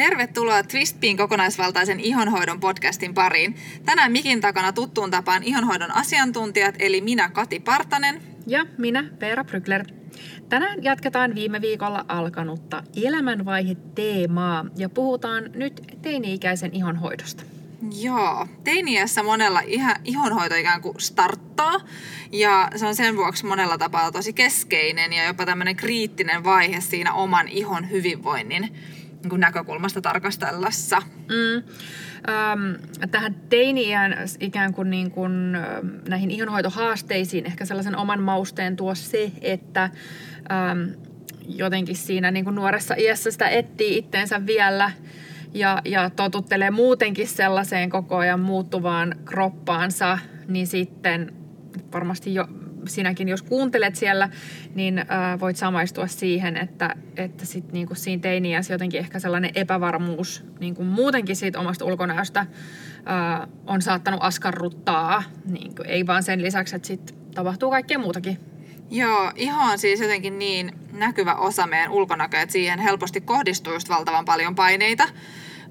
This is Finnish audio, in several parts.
tervetuloa Twistpiin kokonaisvaltaisen ihonhoidon podcastin pariin. Tänään mikin takana tuttuun tapaan ihonhoidon asiantuntijat, eli minä Kati Partanen. Ja minä Veera Brygler. Tänään jatketaan viime viikolla alkanutta elämänvaihe-teemaa ja puhutaan nyt teini-ikäisen ihonhoidosta. Joo, teiniässä monella ihan, ihonhoito ikään kuin starttaa ja se on sen vuoksi monella tapaa tosi keskeinen ja jopa tämmöinen kriittinen vaihe siinä oman ihon hyvinvoinnin niin näkökulmasta tarkastellessa. Mm. Ähm, tähän teini-iän ikään kuin, niin kuin näihin ihonhoitohaasteisiin ehkä sellaisen oman mausteen tuo se, että ähm, jotenkin siinä niin kuin nuoressa iässä sitä etsii itteensä vielä ja, ja totuttelee muutenkin sellaiseen koko ajan muuttuvaan kroppaansa, niin sitten varmasti jo sinäkin, jos kuuntelet siellä, niin voit samaistua siihen, että, että sit niinku siinä teiniässä jotenkin ehkä sellainen epävarmuus niinku muutenkin siitä omasta ulkonäöstä on saattanut askarruttaa. Niinku, ei vaan sen lisäksi, että sit tapahtuu kaikkea muutakin. Joo, iho on siis jotenkin niin näkyvä osa meidän ulkonäköä, että siihen helposti kohdistuu just valtavan paljon paineita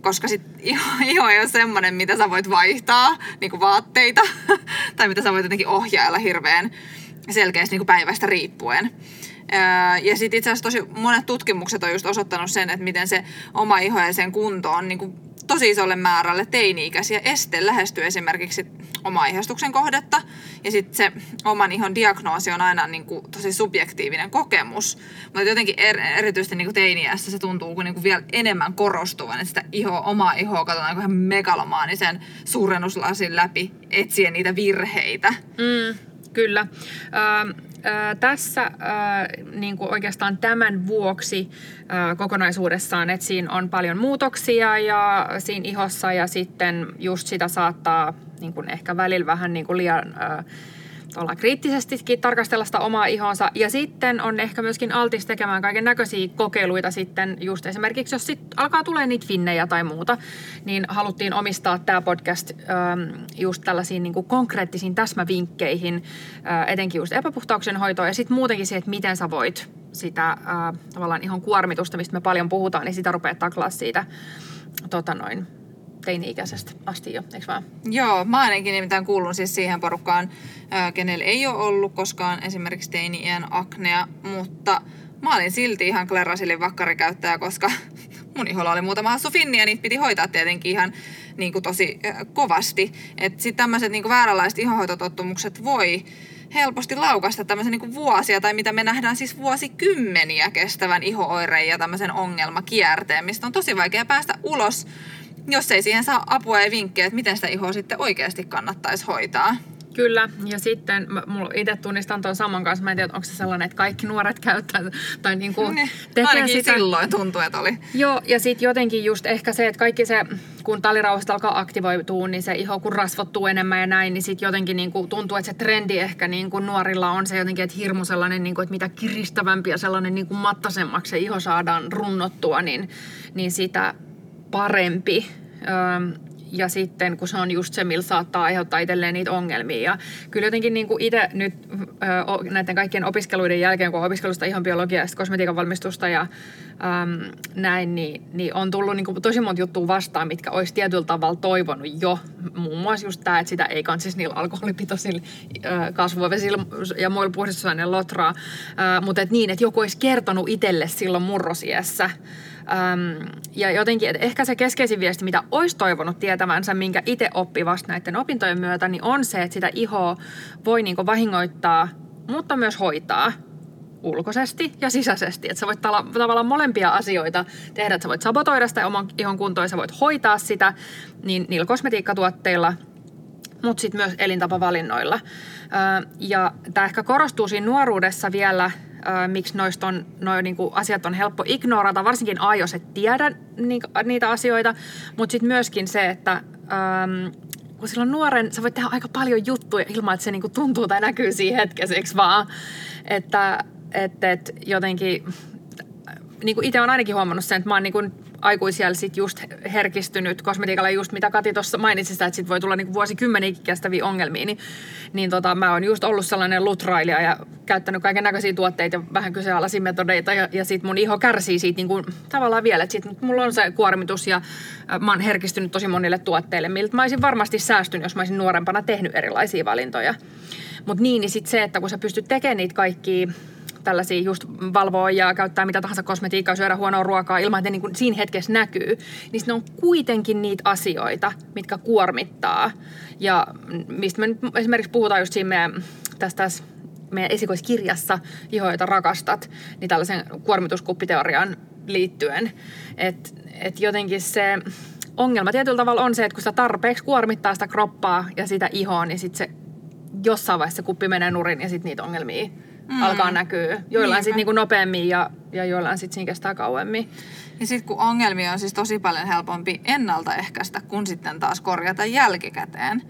koska sit iho, iho ei ole semmoinen, mitä sä voit vaihtaa, niin kuin vaatteita, tai mitä sä voit jotenkin ohjailla hirveän selkeästi niin kuin päivästä riippuen. Ja sitten itse asiassa tosi monet tutkimukset on just osoittanut sen, että miten se oma iho ja sen kunto on niin kuin tosi isolle määrälle teini-ikäisiä este lähestyy esimerkiksi oma ihastuksen kohdetta. Ja sitten se oman ihon diagnoosi on aina niin kuin tosi subjektiivinen kokemus. Mutta jotenkin er, erityisesti niin kuin teiniässä se tuntuu kuin, niin kuin vielä enemmän korostuvan, että sitä iho, omaa ihoa katsotaan ihan megalomaanisen suurennuslasin läpi etsien niitä virheitä. Mm, kyllä. Ähm tässä niin kuin oikeastaan tämän vuoksi kokonaisuudessaan, että siinä on paljon muutoksia ja siinä ihossa ja sitten just sitä saattaa niin kuin ehkä välillä vähän niin kuin liian olla kriittisestikin tarkastella sitä omaa ihonsa. Ja sitten on ehkä myöskin altis tekemään kaiken näköisiä kokeiluita sitten just esimerkiksi, jos sit alkaa tulee niitä finnejä tai muuta, niin haluttiin omistaa tämä podcast ähm, just tällaisiin niin konkreettisiin täsmävinkkeihin, äh, etenkin just epäpuhtauksen hoitoa ja sitten muutenkin se, että miten sä voit sitä äh, tavallaan ihan kuormitusta, mistä me paljon puhutaan, niin sitä rupeaa taklaa siitä tota noin, teini-ikäisestä asti jo, eikö vaan? Joo, mä ainakin nimittäin kuulun siis siihen porukkaan, kenellä ei ole ollut koskaan esimerkiksi teini-iän aknea, mutta mä olin silti ihan Klerasilin vakkarikäyttäjä, koska mun iholla oli muutama hassu finni ja niitä piti hoitaa tietenkin ihan niin kuin tosi kovasti. Että sitten tämmöiset niin vääränlaiset ihonhoitotottumukset voi helposti laukasta tämmöisen niin vuosia, tai mitä me nähdään siis vuosikymmeniä kestävän ihooireen ja tämmöisen ongelmakierteen, mistä on tosi vaikea päästä ulos jos ei siihen saa apua ja vinkkejä, että miten sitä ihoa sitten oikeasti kannattaisi hoitaa. Kyllä, ja sitten mulla itse tunnistan tuon saman kanssa. Mä en tiedä, onko se sellainen, että kaikki nuoret käyttää tai niin kuin ne, tekee sitä. silloin tuntuu, että oli. Joo, ja sitten jotenkin just ehkä se, että kaikki se, kun talirauhasta alkaa aktivoitua, niin se iho kun rasvottuu enemmän ja näin, niin sitten jotenkin niin kuin tuntuu, että se trendi ehkä niin kuin nuorilla on se jotenkin, että hirmu sellainen, niin kuin, että mitä kiristävämpi ja sellainen niin kuin mattasemmaksi se iho saadaan runnottua, niin, niin sitä parempi. Ja sitten kun se on just se, millä saattaa aiheuttaa itselleen niitä ongelmia. Ja kyllä jotenkin niin kuin itse nyt näiden kaikkien opiskeluiden jälkeen, kun on opiskelusta ihan biologiaa ja kosmetiikan valmistusta ja äm, näin, niin, niin on tullut niin kuin tosi monta juttua vastaan, mitkä olisi tietyllä tavalla toivonut jo. Muun muassa just tämä, että sitä ei kanssisi niillä alkoholipitoisilla kasvuvesillä ja muilla puhdistusaineilla lotraa. Äh, mutta et niin, että joku olisi kertonut itselle silloin murrosiässä, Öm, ja jotenkin, että ehkä se keskeisin viesti, mitä olisi toivonut tietävänsä, minkä itse oppi vasta näiden opintojen myötä, niin on se, että sitä ihoa voi niinku vahingoittaa, mutta myös hoitaa ulkoisesti ja sisäisesti. Että sä voit tala, tavallaan molempia asioita tehdä, että sä voit sabotoida sitä oman ihon kuntoa ja sä voit hoitaa sitä niin niillä kosmetiikkatuotteilla, mutta sitten myös elintapavalinnoilla. ja tämä ehkä korostuu siinä nuoruudessa vielä – miksi noista on, noi niinku asiat on helppo ignorata, varsinkin A, et tiedä ni, niitä asioita, mutta sitten myöskin se, että äm, kun silloin nuoren, sä voit tehdä aika paljon juttuja ilman, että se niinku tuntuu tai näkyy siinä hetkessä, vaan? Että et, et jotenkin, niin kuin itse on ainakin huomannut sen, että mä oon niin aikuisiellä sit just herkistynyt kosmetiikalla just mitä Kati tuossa mainitsi sitä, että sit voi tulla niinku vuosikymmeniä kestäviä ongelmia, niin, niin tota, mä oon just ollut sellainen lutrailija ja käyttänyt kaiken näköisiä tuotteita ja vähän kyseenalaisia metodeita ja, ja sitten mun iho kärsii siitä niin kuin, tavallaan vielä, että sit mulla on se kuormitus ja äh, mä oon herkistynyt tosi monille tuotteille, miltä mä olisin varmasti säästynyt, jos mä olisin nuorempana tehnyt erilaisia valintoja. Mutta niin, niin sitten se, että kun sä pystyt tekemään niitä kaikkia tällaisia just valvoa ja käyttää mitä tahansa kosmetiikkaa, syödä huonoa ruokaa ilman, että ne niin kuin siinä hetkessä näkyy, niin ne on kuitenkin niitä asioita, mitkä kuormittaa. Ja mistä me nyt esimerkiksi puhutaan just siinä meidän, tästä, tässä meidän esikoiskirjassa Iho, jota rakastat, niin tällaisen kuormituskuppiteorian liittyen. Että et jotenkin se ongelma tietyllä tavalla on se, että kun sitä tarpeeksi kuormittaa sitä kroppaa ja sitä ihoa, niin sitten se jossain vaiheessa kuppi menee nurin ja sitten niitä ongelmia mm. alkaa näkyä. Joillain sitten niinku nopeammin ja, ja joillain sitten siinä kestää kauemmin. Ja sitten kun ongelmia on siis tosi paljon helpompi ennaltaehkäistä, kun sitten taas korjata jälkikäteen,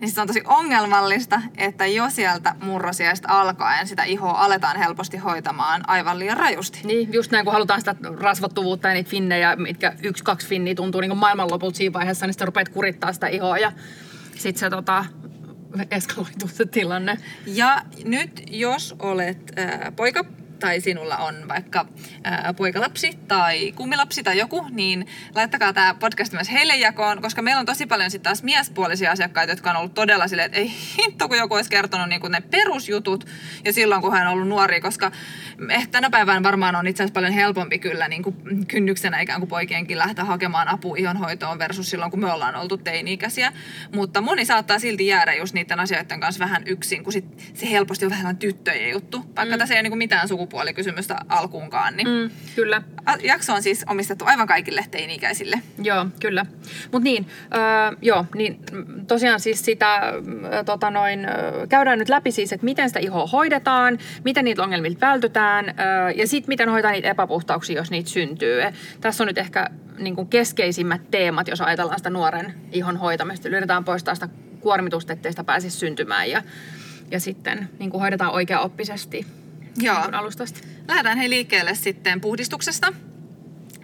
niin se on tosi ongelmallista, että jo sieltä murrosiaista alkaen sitä ihoa aletaan helposti hoitamaan aivan liian rajusti. Niin, just näin kun halutaan sitä rasvottuvuutta ja niitä finnejä, mitkä yksi, kaksi finniä tuntuu niin maailmanlopulta siinä vaiheessa, niin sitten rupeat kurittaa sitä ihoa ja sitten se tota, eskaloituu se tilanne. Ja nyt jos olet äh, poika tai sinulla on vaikka ää, poikalapsi tai kummilapsi tai joku, niin laittakaa tämä podcast myös heille jakoon, koska meillä on tosi paljon sitten taas miespuolisia asiakkaita, jotka on ollut todella silleen, että ei hitto, kun joku olisi kertonut niin ne perusjutut ja silloin, kun hän on ollut nuori, koska ehkä tänä päivänä varmaan on itse asiassa paljon helpompi kyllä niin kuin kynnyksenä ikään kuin poikienkin lähteä hakemaan apua ihonhoitoon versus silloin, kun me ollaan oltu teini-ikäisiä. Mutta moni saattaa silti jäädä just niiden asioiden kanssa vähän yksin, kun sit se helposti on vähän tyttöjen juttu, vaikka mm. tässä ei ole niin kuin mitään sukupuolta sukupuolikysymystä alkuunkaan. Niin mm, kyllä. Jakso on siis omistettu aivan kaikille teini-ikäisille. Joo, kyllä. Mutta niin, äh, joo, niin tosiaan siis sitä äh, tota noin, äh, käydään nyt läpi siis, että miten sitä ihoa hoidetaan, miten niitä ongelmilta vältytään äh, ja sitten miten hoitaa niitä epäpuhtauksia, jos niitä syntyy. Ja tässä on nyt ehkä niin kuin keskeisimmät teemat, jos ajatellaan sitä nuoren ihon hoitamista. Yritetään poistaa sitä kuormitusta, ettei sitä pääsisi syntymään ja, ja sitten niin kuin hoidetaan oikeaoppisesti Joo. Niin alustasta. Lähdetään he liikkeelle sitten puhdistuksesta.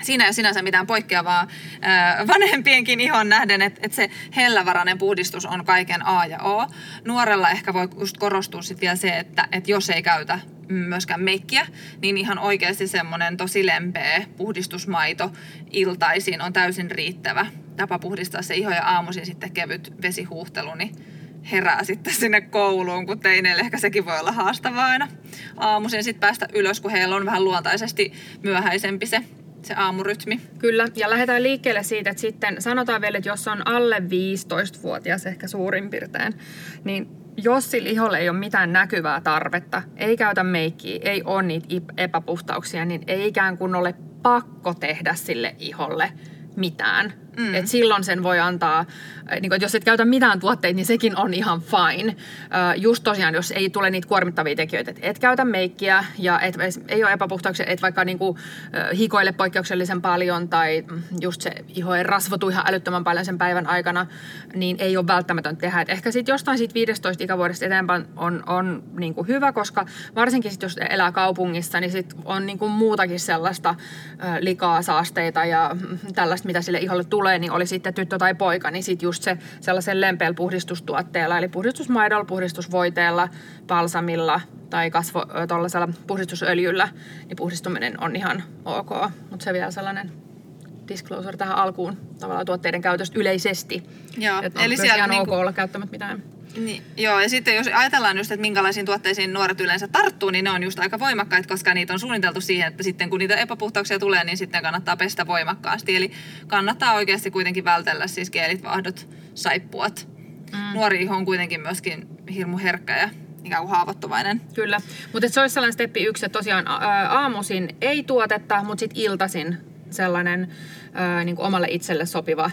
Siinä ei ole sinänsä mitään poikkeavaa äh, vanhempienkin ihon nähden, että et se hellävarainen puhdistus on kaiken A ja O. Nuorella ehkä voi just korostua sitten vielä se, että et jos ei käytä myöskään meikkiä, niin ihan oikeasti semmoinen tosi lempeä puhdistusmaito iltaisin on täysin riittävä tapa puhdistaa se iho ja aamuisin sitten kevyt vesihuuhtelu, niin herää sitten sinne kouluun, kun teineille ehkä sekin voi olla haastavaa aina aamuisin sitten päästä ylös, kun heillä on vähän luontaisesti myöhäisempi se se aamurytmi. Kyllä, ja lähdetään liikkeelle siitä, että sitten sanotaan vielä, että jos on alle 15-vuotias ehkä suurin piirtein, niin jos sillä iholle ei ole mitään näkyvää tarvetta, ei käytä meikkiä, ei ole niitä epäpuhtauksia, niin ei ikään kuin ole pakko tehdä sille iholle mitään. Mm. Et silloin sen voi antaa Äh, niin kuin, että jos et käytä mitään tuotteita, niin sekin on ihan fine. Äh, just tosiaan, jos ei tule niitä kuormittavia tekijöitä, että et käytä meikkiä ja et, ei ole epäpuhtauksia, et vaikka niin kuin, äh, hikoile poikkeuksellisen paljon tai just se iho ei rasvotu ihan älyttömän paljon sen päivän aikana, niin ei ole välttämätöntä tehdä. Et ehkä sitten jostain siitä 15 ikävuodesta eteenpäin on, on niin hyvä, koska varsinkin sit, jos elää kaupungissa, niin sit on niin muutakin sellaista likaa, saasteita ja tällaista, mitä sille iholle tulee, niin oli sitten tyttö tai poika, niin sitten just se sellaisen lempeällä puhdistustuotteella, eli puhdistusmaidolla, puhdistusvoiteella, palsamilla tai kasvo, tuollaisella puhdistusöljyllä, niin puhdistuminen on ihan ok. Mutta se vielä sellainen disclosure tähän alkuun tavallaan tuotteiden käytöstä yleisesti. Joo, että eli siellä ihan niinku... ok olla käyttämättä mitään. Niin, joo, ja sitten jos ajatellaan just, että minkälaisiin tuotteisiin nuoret yleensä tarttuu, niin ne on just aika voimakkaita, koska niitä on suunniteltu siihen, että sitten kun niitä epäpuhtauksia tulee, niin sitten kannattaa pestä voimakkaasti. Eli kannattaa oikeasti kuitenkin vältellä siis geelit, vahdot, saippuat. Mm. Nuori iho on kuitenkin myöskin hirmu herkkä ja ikään kuin haavoittuvainen. Kyllä, mutta se olisi sellainen steppi yksi, että tosiaan aamuisin ei tuotetta, mutta sitten iltaisin sellainen ää, niin kuin omalle itselle sopiva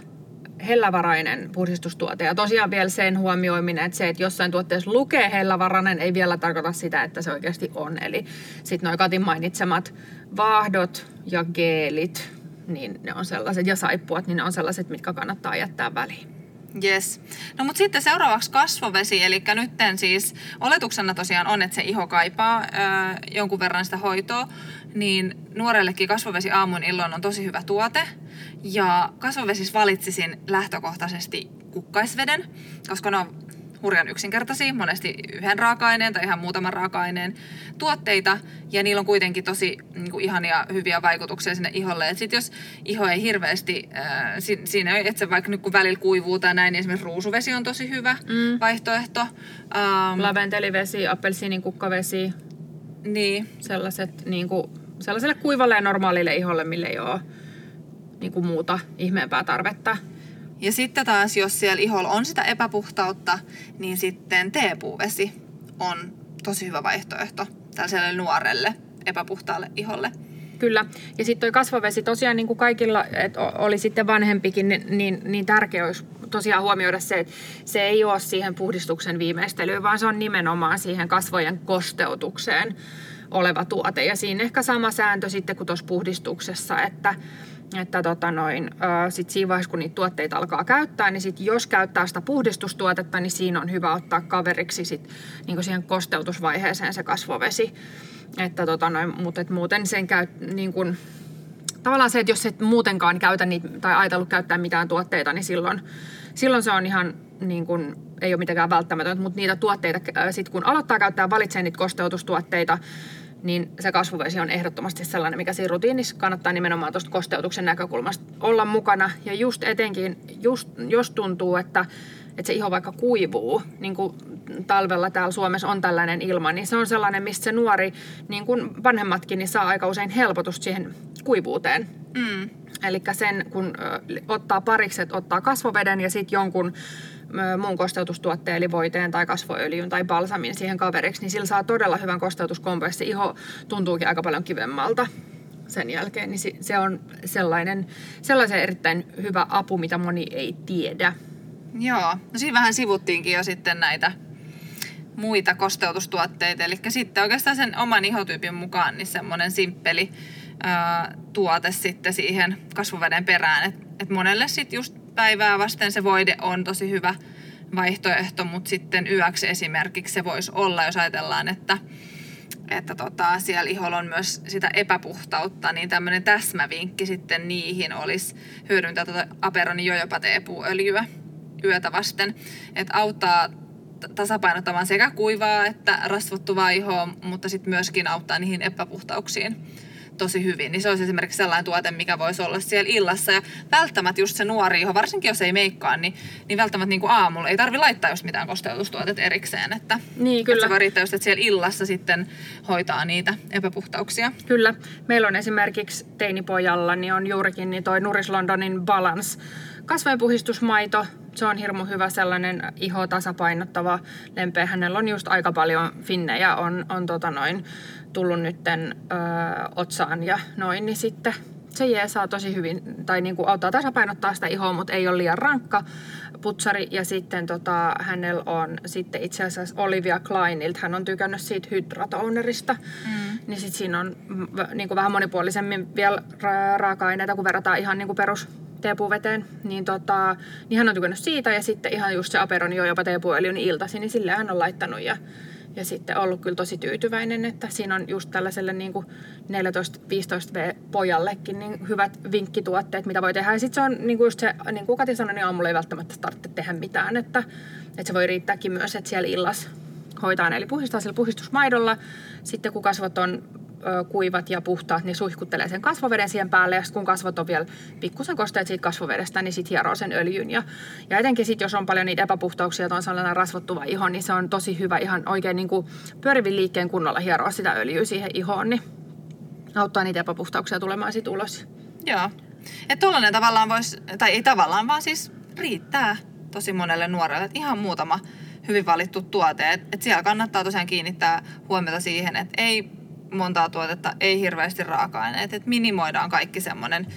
hellävarainen puhdistustuote. Ja tosiaan vielä sen huomioiminen, että se, että jossain tuotteessa lukee hellävarainen, ei vielä tarkoita sitä, että se oikeasti on. Eli sitten noin Katin mainitsemat vaahdot ja geelit, niin ne on sellaiset, ja saippuat, niin ne on sellaiset, mitkä kannattaa jättää väliin. Yes. No mutta sitten seuraavaksi kasvovesi, eli nyt siis oletuksena tosiaan on, että se iho kaipaa ö, jonkun verran sitä hoitoa, niin nuorellekin kasvovesi aamun illoin on tosi hyvä tuote. Ja kasvovesis valitsisin lähtökohtaisesti kukkaisveden, koska ne on hurjan yksinkertaisia, monesti yhden raaka-aineen tai ihan muutaman raaka-aineen tuotteita, ja niillä on kuitenkin tosi niin kuin, ihania hyviä vaikutuksia sinne iholle. Et sit jos iho ei hirveästi, äh, si, siinä että se vaikka nyt kun välillä kuivuu tai näin, niin esimerkiksi ruusuvesi on tosi hyvä mm. vaihtoehto. Um, Laventelivesi, appelsiinin kukkavesi. Niin. Sellaiset niin kuin, sellaiselle kuivalle ja normaalille iholle, mille ei ole niin kuin muuta ihmeempää tarvetta. Ja sitten taas, jos siellä iholla on sitä epäpuhtautta, niin sitten teepuuvesi on tosi hyvä vaihtoehto tällaiselle nuorelle epäpuhtaalle iholle. Kyllä. Ja sitten toi kasvovesi tosiaan niin kuin kaikilla, että oli sitten vanhempikin, niin, niin, niin tärkeä olisi tosiaan huomioida se, että se ei ole siihen puhdistuksen viimeistelyyn, vaan se on nimenomaan siihen kasvojen kosteutukseen oleva tuote. Ja siinä ehkä sama sääntö sitten kuin tuossa puhdistuksessa, että että tota noin, sit siinä vaiheessa, kun niitä tuotteita alkaa käyttää, niin sit jos käyttää sitä puhdistustuotetta, niin siinä on hyvä ottaa kaveriksi sit, niin siihen kosteutusvaiheeseen se kasvovesi. Että tota noin, mutta et muuten sen käy, niin kuin, tavallaan se, että jos et muutenkaan käytä niitä, tai ajatellut käyttää mitään tuotteita, niin silloin, silloin se on ihan niin kuin, ei ole mitenkään välttämätöntä, mutta niitä tuotteita, sit kun aloittaa käyttää, valitsee niitä kosteutustuotteita, niin se kasvuvesi on ehdottomasti sellainen, mikä siinä rutiinissa kannattaa nimenomaan tuosta kosteutuksen näkökulmasta olla mukana. Ja just etenkin, just, jos tuntuu, että, että se iho vaikka kuivuu, niin kuin talvella täällä Suomessa on tällainen ilma, niin se on sellainen, mistä se nuori, niin kuin vanhemmatkin, niin saa aika usein helpotusta siihen kuivuuteen. Mm. Eli sen, kun ottaa pariksi, että ottaa kasvoveden ja sitten jonkun muun kosteutustuotteen, eli voiteen tai kasvoöljyn tai balsamin siihen kaveriksi, niin sillä saa todella hyvän kosteutuskompressi. Iho tuntuukin aika paljon kivemmalta sen jälkeen, niin se on sellainen, sellaisen erittäin hyvä apu, mitä moni ei tiedä. Joo, no siinä vähän sivuttiinkin jo sitten näitä muita kosteutustuotteita, eli sitten oikeastaan sen oman ihotyypin mukaan niin semmoinen simppeli ää, tuote sitten siihen kasvuveden perään, että et monelle sitten just päivää vasten se voide on tosi hyvä vaihtoehto, mutta sitten yöksi esimerkiksi se voisi olla, jos ajatellaan, että, että tota, siellä iholla on myös sitä epäpuhtautta, niin tämmöinen täsmävinkki sitten niihin olisi hyödyntää tuota Aperonin jojopateepuöljyä yötä vasten, että auttaa tasapainottamaan sekä kuivaa että rasvottuvaa ihoa, mutta sitten myöskin auttaa niihin epäpuhtauksiin tosi hyvin, niin se olisi esimerkiksi sellainen tuote, mikä voisi olla siellä illassa. Ja välttämättä just se nuori iho, varsinkin jos ei meikkaa, niin, niin välttämättä niin kuin aamulla ei tarvi laittaa just mitään kosteutustuotet erikseen. Että, niin, kyllä. Että se riittää just, että siellä illassa sitten hoitaa niitä epäpuhtauksia. Kyllä. Meillä on esimerkiksi teinipojalla, niin on juurikin niin toi Nuris Londonin Balance kasvojenpuhistusmaito, se on hirmu hyvä sellainen iho tasapainottava lempeä. Hänellä on just aika paljon finnejä, on, on tota noin, tullut nytten ö, otsaan ja noin, niin sitten se saa tosi hyvin, tai niin kuin auttaa tasapainottaa sitä ihoa, mutta ei ole liian rankka putsari. Ja sitten tota, hänellä on sitten itse asiassa Olivia Kleinilta, hän on tykännyt siitä hydratonerista. Mm. Niin sitten siinä on niin kuin vähän monipuolisemmin vielä ra- raaka-aineita, kun verrataan ihan niin kuin perus teepuuveteen, niin, tota, niin hän on tykännyt siitä ja sitten ihan just se Aperon jo jopa teepuöljy niin iltasi, niin sille hän on laittanut ja, ja sitten ollut kyllä tosi tyytyväinen, että siinä on just tällaiselle niin 14-15V-pojallekin niin hyvät vinkkituotteet, mitä voi tehdä. Ja sitten se on niin kuin just se, niin kuin Kati sanoi, niin aamulla ei välttämättä tarvitse tehdä mitään, että, että se voi riittääkin myös, että siellä illas hoitaa, eli puhistaa sillä puhistusmaidolla. Sitten kun kasvot on kuivat ja puhtaat, niin suihkuttelee sen kasvoveden siihen päälle. Ja kun kasvot on vielä pikkusen kosteet siitä kasvovedestä, niin sitten hieroo sen öljyn. Ja, ja etenkin sitten, jos on paljon niitä epäpuhtauksia, että on sellainen rasvottuva iho, niin se on tosi hyvä ihan oikein niin kuin pyörivin liikkeen kunnolla hieroa sitä öljyä siihen ihoon, niin auttaa niitä epäpuhtauksia tulemaan sitten ulos. Joo. Että tuollainen tavallaan voisi, tai ei tavallaan, vaan siis riittää tosi monelle nuorelle. Että ihan muutama hyvin valittu tuote. Että et siellä kannattaa tosiaan kiinnittää huomiota siihen, että ei montaa tuotetta, ei hirveästi raaka-aineet. Että minimoidaan kaikki semmoinen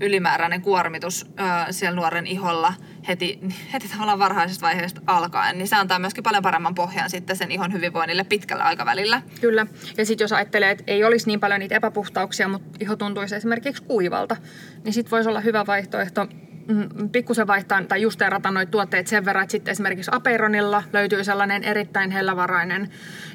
ylimääräinen kuormitus ö, siellä nuoren iholla heti, heti tavallaan varhaisesta vaiheesta alkaen, niin se antaa myöskin paljon paremman pohjan sitten sen ihon hyvinvoinnille pitkällä aikavälillä. Kyllä. Ja sitten jos ajattelee, että ei olisi niin paljon niitä epäpuhtauksia, mutta iho tuntuisi esimerkiksi kuivalta, niin sitten voisi olla hyvä vaihtoehto pikkusen vaihtaa tai justeerata noita tuotteet sen verran, että sitten esimerkiksi Aperonilla löytyy sellainen erittäin hellävarainen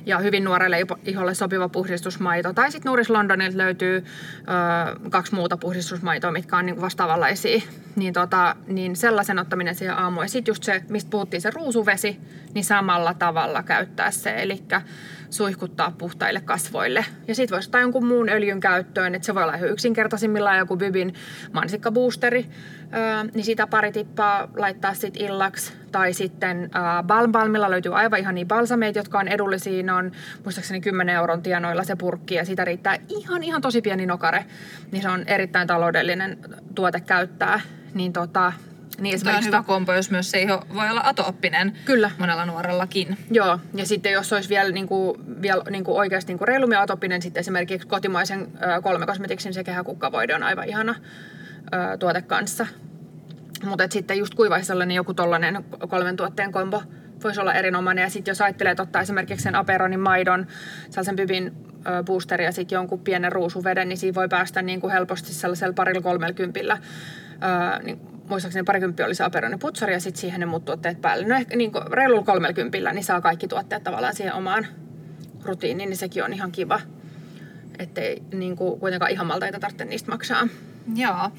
ja hyvin nuorelle iholle sopiva puhdistusmaito. Tai sitten Nuris Londonilta löytyy ö, kaksi muuta puhdistusmaitoa, mitkä on niin vastaavanlaisia. Niin, tota, niin sellaisen ottaminen siihen aamuun. Ja sitten just se, mistä puhuttiin, se ruusuvesi, niin samalla tavalla käyttää se. Eli suihkuttaa puhtaille kasvoille. Ja sitten voisi ottaa jonkun muun öljyn käyttöön, että se voi olla ihan yksinkertaisimmillaan joku Bybin mansikkaboosteri, öö, niin sitä pari tippaa laittaa sitten illaksi. Tai sitten öö, Balmbalmilla löytyy aivan ihan niin balsameita, jotka on edullisia, ne on muistaakseni 10 euron tienoilla se purkki ja sitä riittää ihan ihan tosi pieni nokare. Niin se on erittäin taloudellinen tuote käyttää. Niin tota, niin hyvä kombo, jos myös se iho voi olla atooppinen Kyllä. monella nuorellakin. Joo, ja sitten jos olisi vielä, niin kuin, vielä niin kuin oikeasti niin kuin reilummin atooppinen, sitten esimerkiksi kotimaisen kolme kosmetiksin se kehäkukkavoide on aivan ihana ö, tuote kanssa. Mutta sitten just kuivaisi sellainen joku tollainen kolmen tuotteen kombo voisi olla erinomainen. Ja sitten jos ajattelee, että ottaa esimerkiksi sen Aperonin maidon, sellaisen pybin boosteri ja sitten jonkun pienen ruusuveden, niin siinä voi päästä niin kuin helposti sellaisella parilla kolmelkympillä niin muistaakseni parikymppi oli se aperoinen putsari ja sitten siihen ne muut tuotteet päälle. No ehkä niin reilulla kolmelkympillä niin saa kaikki tuotteet tavallaan siihen omaan rutiiniin, niin sekin on ihan kiva. Ettei niin kuin, kuitenkaan ihan maltaita tarvitse niistä maksaa. Joo.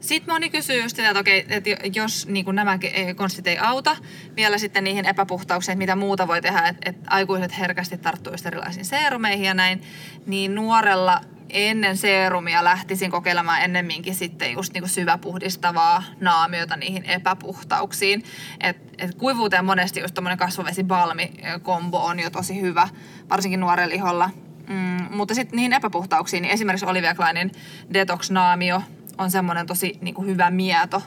Sitten moni kysyy just sitä, että, okei, että jos niin kuin nämä konstit ei auta, vielä sitten niihin epäpuhtauksiin, että mitä muuta voi tehdä, että, että aikuiset herkästi tarttuisivat erilaisiin seerumeihin ja näin, niin nuorella ennen seerumia lähtisin kokeilemaan ennemminkin sitten just niin kuin syväpuhdistavaa naamiota niihin epäpuhtauksiin. Et, et kuivuuteen monesti just tommonen kasvovesi-balmi-kombo on jo tosi hyvä, varsinkin nuorella liholla. Mm, mutta sitten niihin epäpuhtauksiin, niin esimerkiksi Olivia Kleinin Detox-naamio on semmoinen tosi niin kuin hyvä mieto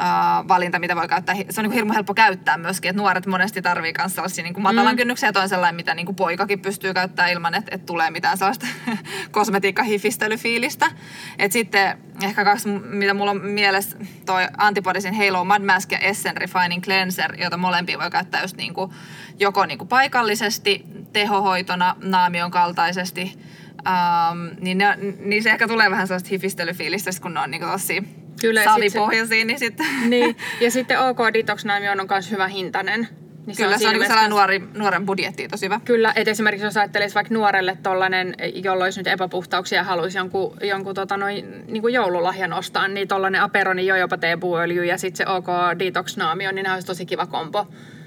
uh, valinta, mitä voi käyttää. Se on niin hirmu helppo käyttää myöskin, että nuoret monesti tarvii myös sellaisia niin kuin matalan mm. kynnyksen ja sellainen, mitä niin kuin poikakin pystyy käyttämään ilman, että, että tulee mitään sellaista kosmetiikkahifistelyfiilistä. Et sitten ehkä kaksi, mitä mulla on mielessä, toi Antipodisin Halo Mud Mask ja Essen Refining Cleanser, jota molempia voi käyttää just niin kuin, joko niin kuin paikallisesti, tehohoitona, naamion kaltaisesti, Um, niin, ne, niin se ehkä tulee vähän sellaista hifistelyfiilistä, kun ne on niin tosi Kyllä, savipohjaisia, niin sitten... Niin, ja sitten OK Detox Naimion on myös hyvä hintainen. Niin Kyllä, se on, se on niin sellainen nuori, nuoren budjetti tosi hyvä. Kyllä, että esimerkiksi jos ajattelisi vaikka nuorelle tollanen, jolla olisi nyt epäpuhtauksia ja haluaisi jonkun, jonkun tota noin, niin kuin joululahjan ostaa, niin tollainen Aperoni jojopa teepuöljy ja sitten se OK Detox Naamio, niin nämä olisi tosi kiva kombo.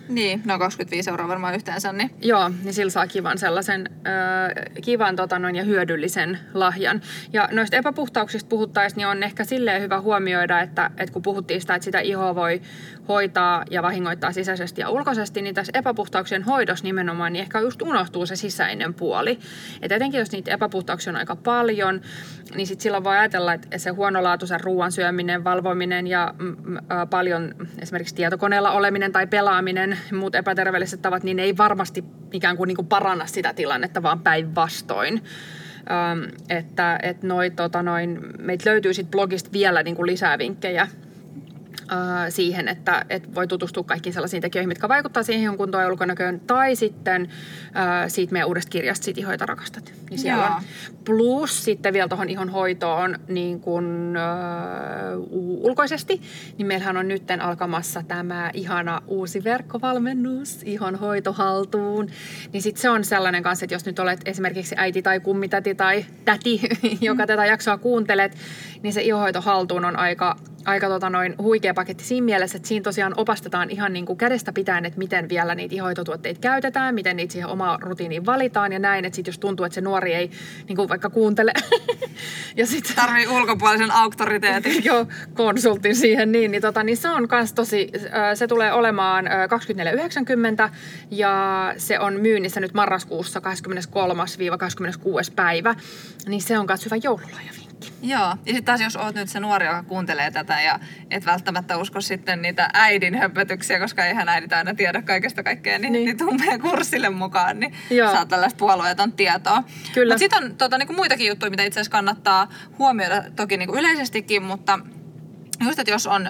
Niin, no 25 euroa varmaan yhteensä. Niin. Joo, niin sillä saa kivan sellaisen ö, kivan tota noin, ja hyödyllisen lahjan. Ja noista epäpuhtauksista puhuttaisiin, niin on ehkä silleen hyvä huomioida, että, että kun puhuttiin sitä, että sitä ihoa voi hoitaa ja vahingoittaa sisäisesti ja ulkoisesti, niin tässä epäpuhtauksien hoidossa nimenomaan niin ehkä just unohtuu se sisäinen puoli. Et etenkin jos niitä epäpuhtauksia on aika paljon, niin sitten silloin voi ajatella, että se huonolaatuisen ruoan syöminen, valvominen ja mm, mm, paljon esimerkiksi tietokoneella oleminen tai pelaaminen muut epäterveelliset tavat, niin ne ei varmasti ikään kuin, niin kuin paranna sitä tilannetta, vaan päinvastoin. Ähm, että että noi, tota, noin, meitä löytyy sitten blogista vielä niin kuin lisää vinkkejä Äh, siihen, että, että voi tutustua kaikkiin sellaisiin tekijöihin, mitkä vaikuttaa siihen ihon kuntoon ja ulkonäköön. Tai sitten äh, siitä meidän uudesta kirjasta, siitä ihoita rakastat. Niin siellä on. Plus sitten vielä tuohon ihon hoitoon niin kun, äh, ulkoisesti, niin meillähän on nyt alkamassa tämä ihana uusi verkkovalmennus, ihon hoito haltuun. Niin sitten se on sellainen kanssa, että jos nyt olet esimerkiksi äiti tai kummitäti tai täti, joka tätä jaksoa kuuntelet, niin se ihonhoito haltuun on aika aika tota noin huikea paketti siinä mielessä, että siinä tosiaan opastetaan ihan niin kuin kädestä pitäen, että miten vielä niitä ihoitotuotteita käytetään, miten niitä siihen omaan rutiiniin valitaan ja näin, että sitten jos tuntuu, että se nuori ei niin kuin vaikka kuuntele. ja sit, Tarvii ulkopuolisen auktoriteetin. Joo, konsultin siihen niin, niin, tota, niin se on kans tosi, se tulee olemaan 24,90 ja se on myynnissä nyt marraskuussa 23-26 päivä, niin se on myös hyvä joululahja Joo, ja sitten taas jos oot nyt se nuori, joka kuuntelee tätä ja et välttämättä usko sitten niitä äidin höpötyksiä, koska eihän äidit aina tiedä kaikesta kaikkea, niin, niin. niin tuu meidän kurssille mukaan, niin Joo. saat tällaista puolueeton tietoa. Kyllä. Mutta sitten on tota, niinku muitakin juttuja, mitä itse asiassa kannattaa huomioida toki niinku yleisestikin, mutta just, että jos on ö,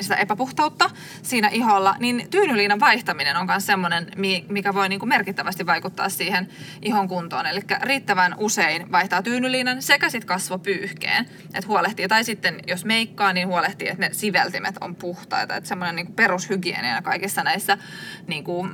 sitä epäpuhtautta siinä iholla, niin tyynyliinan vaihtaminen on myös semmoinen, mikä voi niinku merkittävästi vaikuttaa siihen ihon kuntoon. Eli riittävän usein vaihtaa tyynyliinan sekä sitten kasvopyyhkeen, että huolehtii. Tai sitten jos meikkaa, niin huolehtii, että ne siveltimet on puhtaita. Että semmoinen niinku perushygienia kaikissa näissä niinku,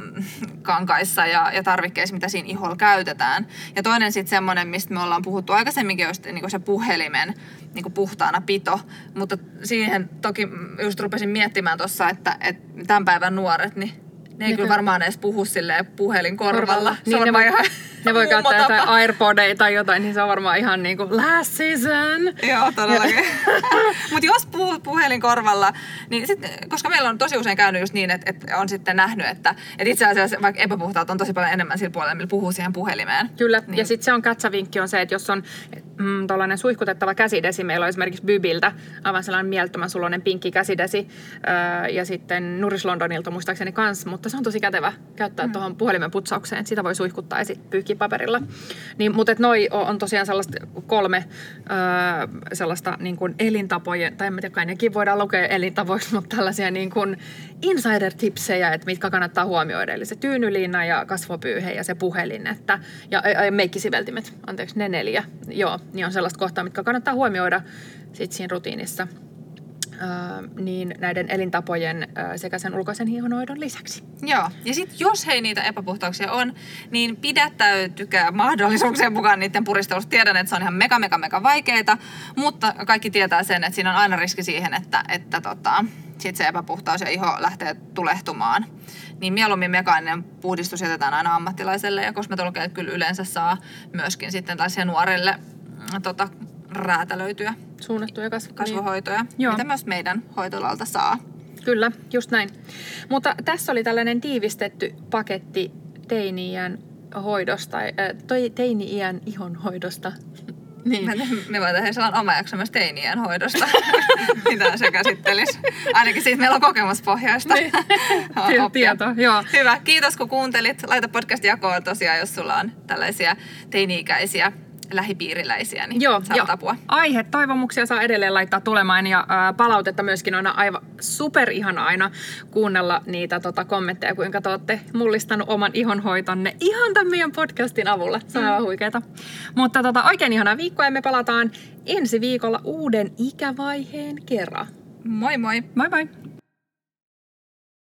kankaissa ja, ja tarvikkeissa, mitä siinä iholla käytetään. Ja toinen sitten semmoinen, mistä me ollaan puhuttu aikaisemminkin, on niinku se puhelimen niinku puhtaana pito. Mutta siihen toki just rupesin miettimään tuossa, että, että tämän päivän nuoret, niin ne ei kyllä varmaan edes puhu silleen puhelin korvalla. Niin, ne voi, ihan ne voi käyttää tapa. jotain Airpodeja tai jotain, niin se on varmaan ihan niin kuin last season. Joo, todellakin. Mutta jos puhuu puhelin korvalla, niin sit, koska meillä on tosi usein käynyt just niin, että, että on sitten nähnyt, että, että itse asiassa vaikka epäpuhtaat on tosi paljon enemmän sillä puolella, millä puhuu siihen puhelimeen. Kyllä, niin. ja sitten se on katsavinkki on se, että jos on mm, tuollainen suihkutettava käsidesi, meillä on esimerkiksi Bybiltä aivan sellainen mielttömän sulonen pinkki käsidesi, öö, ja sitten Nuris Londonilta muistaakseni kans, mutta se on tosi kätevä käyttää mm. tuohon puhelimen putsaukseen. Sitä voi suihkuttaa ja sitten pyyhkiä paperilla. Niin, mutta noi on tosiaan sellaista kolme öö, sellaista niin kuin elintapojen, tai en tiedä, kai nekin voidaan lukea elintavoiksi, mutta tällaisia niin kuin insider-tipsejä, että mitkä kannattaa huomioida. Eli se tyynyliina ja kasvopyyhe ja se puhelin, että, ja, ja meikkisiveltimet, anteeksi, ne neljä. Joo, niin on sellaista kohtaa, mitkä kannattaa huomioida sit siinä rutiinissa niin näiden elintapojen sekä sen ulkoisen hihonoidon lisäksi. Joo, ja sitten jos hei niitä epäpuhtauksia on, niin pidättäytykää mahdollisuuksien mukaan niiden puristelusta. Tiedän, että se on ihan mega, mega, mega vaikeaa, mutta kaikki tietää sen, että siinä on aina riski siihen, että, että tota, sit se epäpuhtaus ja iho lähtee tulehtumaan. Niin mieluummin mekaaninen puhdistus jätetään aina ammattilaiselle ja kosmetologeille kyllä yleensä saa myöskin sitten tällaisia nuorille tota, räätälöityjä suunnattuja kasv- kasvohoitoja, niin. mitä myös meidän hoitolalta saa. Kyllä, just näin. Mutta tässä oli tällainen tiivistetty paketti teini-iän hoidosta, äh, teini-iän ihonhoidosta. Niin. Me, me voitaisiin tehdä sellainen oma jakso myös teinien hoidosta, mitä se käsittelisi. Ainakin siitä meillä on kokemuspohjaista niin. Tieto, joo. Hyvä, kiitos kun kuuntelit. Laita podcast jakoon tosiaan, jos sulla on tällaisia teini-ikäisiä lähipiiriläisiä, niin Joo, saat jo. apua. Aihe, toivomuksia saa edelleen laittaa tulemaan ja ää, palautetta myöskin on aivan super ihana aina kuunnella niitä tota, kommentteja, kuinka te olette mullistanut oman ihonhoitonne ihan tämän meidän podcastin avulla. Se on mm. aivan huikeeta. Mutta tota, oikein ihana viikkoa ja me palataan ensi viikolla uuden ikävaiheen kerran. Moi moi! Moi moi!